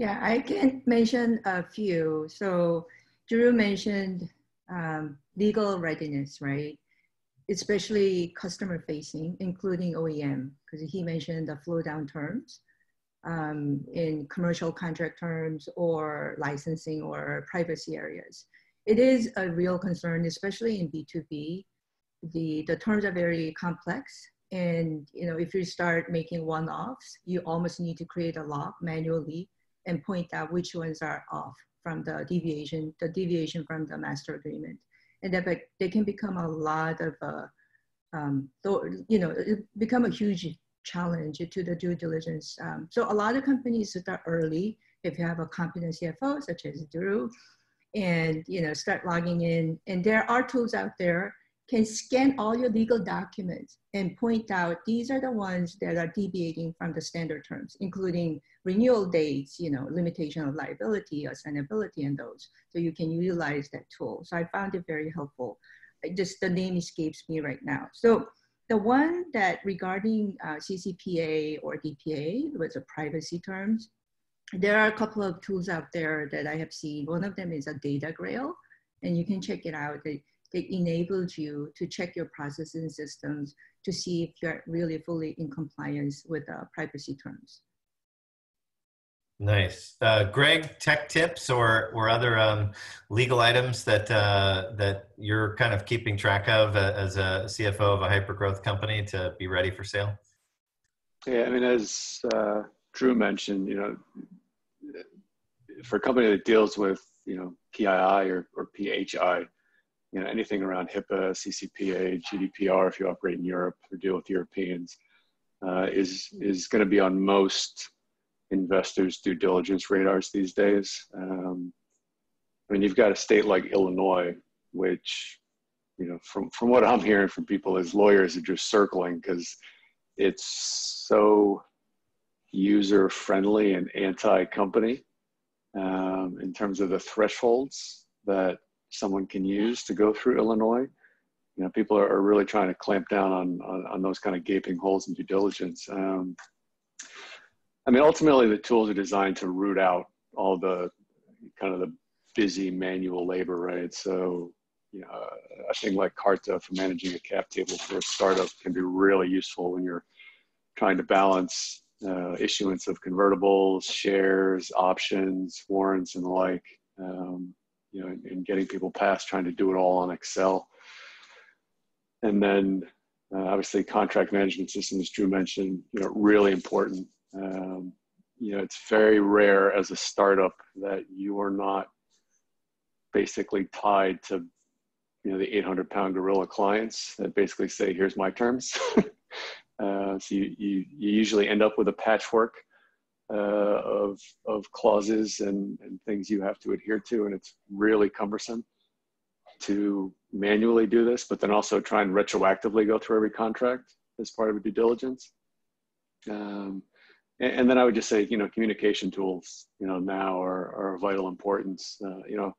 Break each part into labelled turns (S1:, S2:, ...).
S1: Yeah, I can mention a few. So Drew mentioned um, legal readiness, right? Especially customer facing, including OEM, because he mentioned the flow down terms um, in commercial contract terms or licensing or privacy areas. It is a real concern, especially in B2B. The, the terms are very complex. And you know, if you start making one-offs, you almost need to create a log manually and point out which ones are off from the deviation, the deviation from the master agreement. And that they can become a lot of, uh, um, you know, become a huge challenge to the due diligence. Um, so a lot of companies start early. If you have a competent CFO such as Drew, and you know start logging in, and there are tools out there can scan all your legal documents and point out these are the ones that are deviating from the standard terms, including renewal dates, you know, limitation of liability, assignability, and those. So you can utilize that tool. So I found it very helpful. Just the name escapes me right now. So the one that regarding uh, CCPA or DPA was a privacy terms. There are a couple of tools out there that I have seen. One of them is a DataGrail, and you can check it out that enables you to check your processing systems to see if you're really fully in compliance with uh, privacy terms.
S2: Nice, uh, Greg. Tech tips or or other um, legal items that uh, that you're kind of keeping track of uh, as a CFO of a hyper growth company to be ready for sale.
S3: Yeah, I mean, as uh, Drew mentioned, you know, for a company that deals with you know PII or, or PHI, you know, anything around HIPAA, CCPA, GDPR, if you operate in Europe or deal with Europeans, uh, is is going to be on most investors' due diligence radars these days. Um, I mean, you've got a state like Illinois, which, you know, from from what I'm hearing from people, is lawyers are just circling because it's so user friendly and anti company um, in terms of the thresholds that someone can use to go through Illinois. You know, people are, are really trying to clamp down on, on, on those kind of gaping holes in due diligence. Um, I mean, ultimately, the tools are designed to root out all the kind of the busy manual labor, right? So, you know, a thing like Carta for managing a cap table for a startup can be really useful when you're trying to balance uh, issuance of convertibles, shares, options, warrants, and the like. Um, you know, and, getting people past trying to do it all on Excel. And then uh, obviously contract management system, as Drew mentioned, you know, really important. Um, you know, it's very rare as a startup that you are not basically tied to, you know, the 800 pound gorilla clients that basically say, here's my terms. uh, so you, you, you usually end up with a patchwork uh, of, of clauses and, and things you have to adhere to. And it's really cumbersome to manually do this, but then also try and retroactively go through every contract as part of a due diligence. Um, and, and, then I would just say, you know, communication tools, you know, now are, are of vital importance. Uh, you know,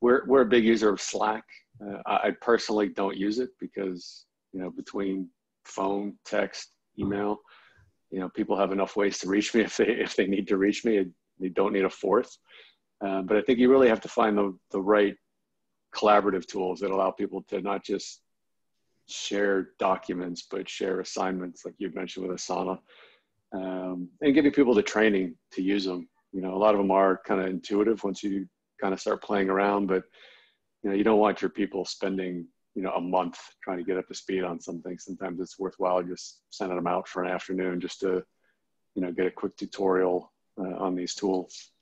S3: we're, we're a big user of Slack. Uh, I, I personally don't use it because, you know, between phone, text, email, you know people have enough ways to reach me if they if they need to reach me they don't need a fourth. Uh, but i think you really have to find the, the right collaborative tools that allow people to not just share documents but share assignments like you mentioned with Asana um, and giving people the training to use them. You know a lot of them are kind of intuitive once you kind of start playing around but you know you don't want your people spending you know a month trying to get up to speed on something sometimes it's worthwhile just sending them out for an afternoon just to you know get a quick tutorial uh, on these tools.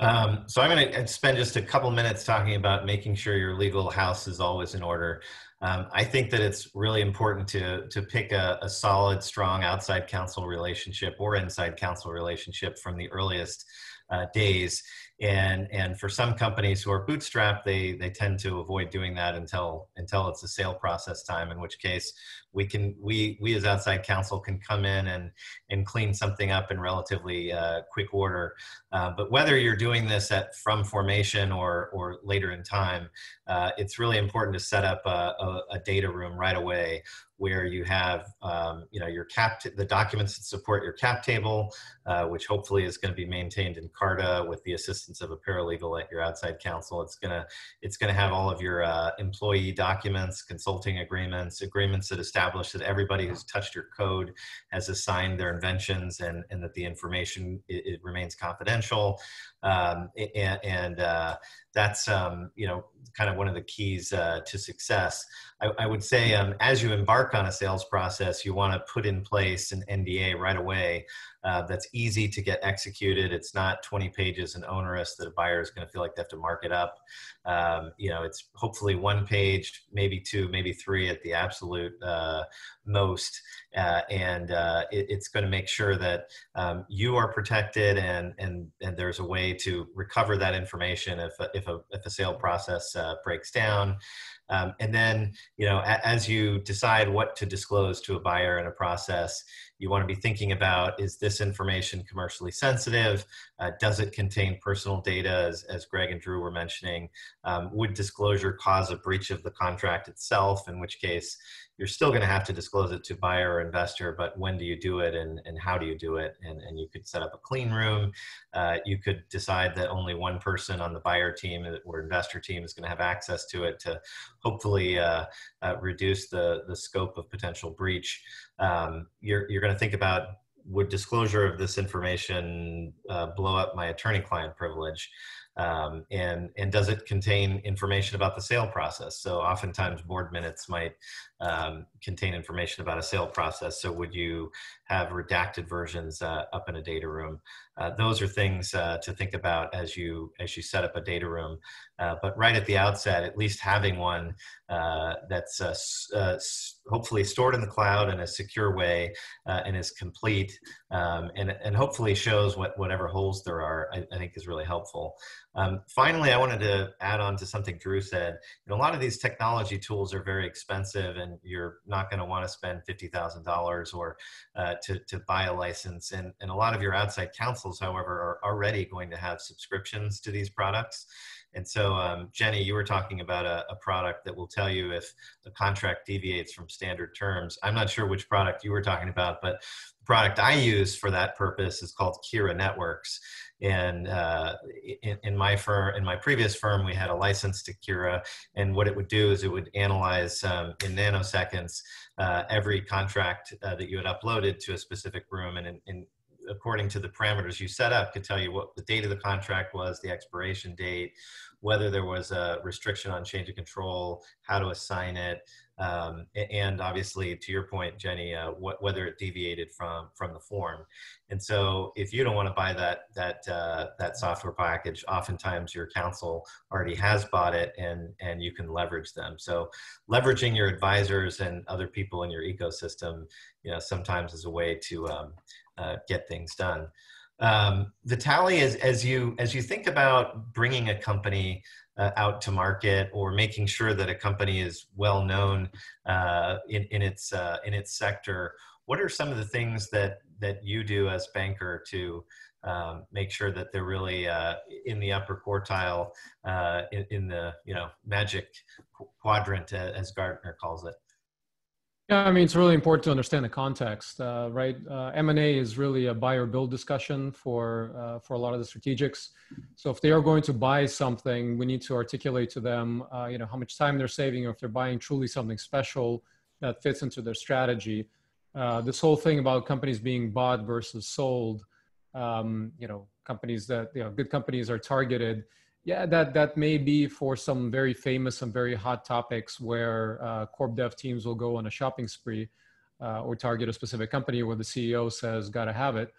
S2: Um, so I'm going to spend just a couple minutes talking about making sure your legal house is always in order. Um, I think that it's really important to to pick a, a, solid, strong outside counsel relationship or inside counsel relationship from the earliest uh, days and and for some companies who are bootstrapped they they tend to avoid doing that until until it's a sale process time in which case we can we we as outside counsel can come in and and clean something up in relatively uh, quick order. Uh, but whether you're doing this at from formation or or later in time uh, it's really important to set up a, a, a, data room right away where you have um, you know your cap the documents that support your cap table, uh, which hopefully is going to be maintained in Carta with the assistance of a paralegal at your outside counsel. It's gonna it's gonna have all of your uh, employee documents, consulting agreements, agreements that establish that everybody who's touched your code has assigned their inventions and and that the information it, it remains confidential. Um, and, and uh, that's um, you know kind of one of the keys uh, to success. I, I would say um, as you embark on a sales process, you want to put in place an NDA right away uh, that's easy to get executed. It's not 20 pages and onerous that a buyer is going to feel like they have to mark it up. Um, you know, it's hopefully one page, maybe two, maybe three at the absolute uh, most, uh, and uh, it, it's going to make sure that um, you are protected and and and there's a way to recover that information if if a if a sale process uh, breaks down. Um, and then, you know, a, as you decide what to disclose to a buyer in a process, you want to be thinking about is this information commercially sensitive? Uh, does it contain personal data, as, as Greg and Drew were mentioning? Um, would disclosure cause a breach of the contract itself, in which case you're still going to have to disclose it to buyer or investor, but when do you do it and, and how do you do it? And, and you could set up a clean room. Uh, you could decide that only one person on the buyer team or investor team is going to have access to it to hopefully uh, uh, reduce the, the scope of potential breach. Um, you're, you're going to think about would disclosure of this information uh, blow up my attorney-client privilege? Um, and and does it contain information about the sale process? So oftentimes board minutes might um, contain information about a sale process. So would you have redacted versions uh, up in a data room? Uh, those are things uh, to think about as you as you set up a data room. Uh, but right at the outset, at least having one uh, that's hopefully stored in the cloud in a secure way and is complete, um, and and hopefully shows what whatever holes there are. I, I think is really helpful. Um, finally, I wanted to add on to something Drew said. You know, a lot of these technology tools are very expensive, and you're not going to want to spend fifty thousand dollars or uh, to to buy a license. And and a lot of your outside councils, however, are already going to have subscriptions to these products. And so, um, Jenny, you were talking about a, a, product that will tell you if a contract deviates from standard terms. I'm not sure which product you were talking about, but the product I use for that purpose is called Kira Networks. And uh, in, in, my firm, in my previous firm, we had a license to Kira, and what it would do is it would analyze um, in nanoseconds uh, every contract uh, that you had uploaded to a specific room, and in, in according to the parameters you set up, could tell you what the date of the contract was, the expiration date, whether there was a restriction on change of control, how to assign it, um, and obviously to your point, Jenny, uh, what, whether it deviated from from the form. And so, if you don't want to buy that that uh, that software package, oftentimes your counsel already has bought it, and and you can leverage them. So, leveraging your advisors and other people in your ecosystem, you know, sometimes is a way to um, uh, get things done. Um, Vitaly, as, as you as you think about bringing a company uh, out to market or making sure that a company is well known uh, in, in its uh, in its sector, what are some of the things that that you do as banker to um, make sure that they're really uh, in the upper quartile uh, in, in, the you know magic quadrant as Gartner calls it?
S4: Yeah, I mean, it's really important to understand the context, uh, right? Uh, M&A is really a buy or build discussion for, uh, for a lot of the strategics. So if they are going to buy something, we need to articulate to them, uh, you know, how much time they're saving or if they're buying truly something special that fits into their strategy. Uh, this whole thing about companies being bought versus sold, um, you know, companies that, you know, good companies are targeted yeah, that that may be for some very famous and very hot topics where uh, corp dev teams will go on a shopping spree uh, or target a specific company where the CEO says got to have it.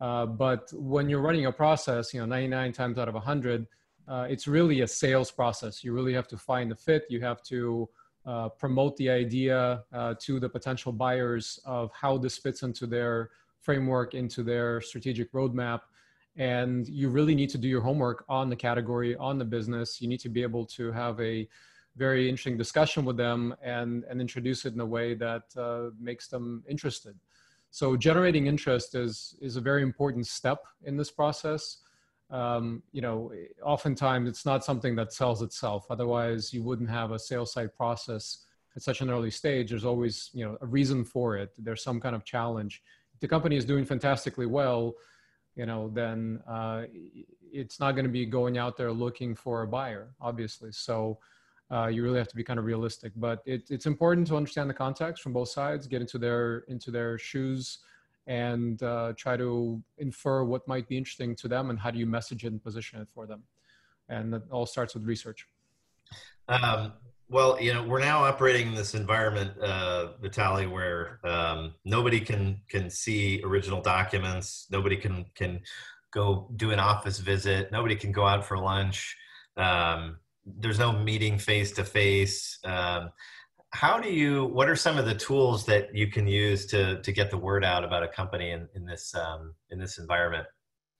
S4: Uh, but when you're running a process, you know, 99 times out of 100, uh, it's really a sales process. You really have to find the fit. You have to uh, promote the idea uh, to the potential buyers of how this fits into their framework, into their strategic roadmap and you really need to do your homework on the category on the business. You need to be able to have a very interesting discussion with them and and introduce it in a way that uh, makes them interested. So generating interest is is a very important step in this process. Um, you know oftentimes it's not something that sells itself. Otherwise you wouldn't have a sales side process at such an early stage, there's always you know a reason for it. There's some kind of challenge. The company is doing fantastically well, you know, then uh, it's not going to be going out there looking for a buyer, obviously. So uh, you really have to be kind of realistic. But it, it's important to understand the context from both sides, get into their into their shoes, and uh, try to infer what might be interesting to them and how do you message it and position it for them. And it all starts with research.
S2: Um, well, you know, we're now operating in this environment, uh, Vitaly, where um, nobody can can see original documents. Nobody can can go do an office visit. Nobody can go out for lunch. Um, there's no meeting face to face. How do you? What are some of the tools that you can use to to get the word out about a company in in this um, in this environment?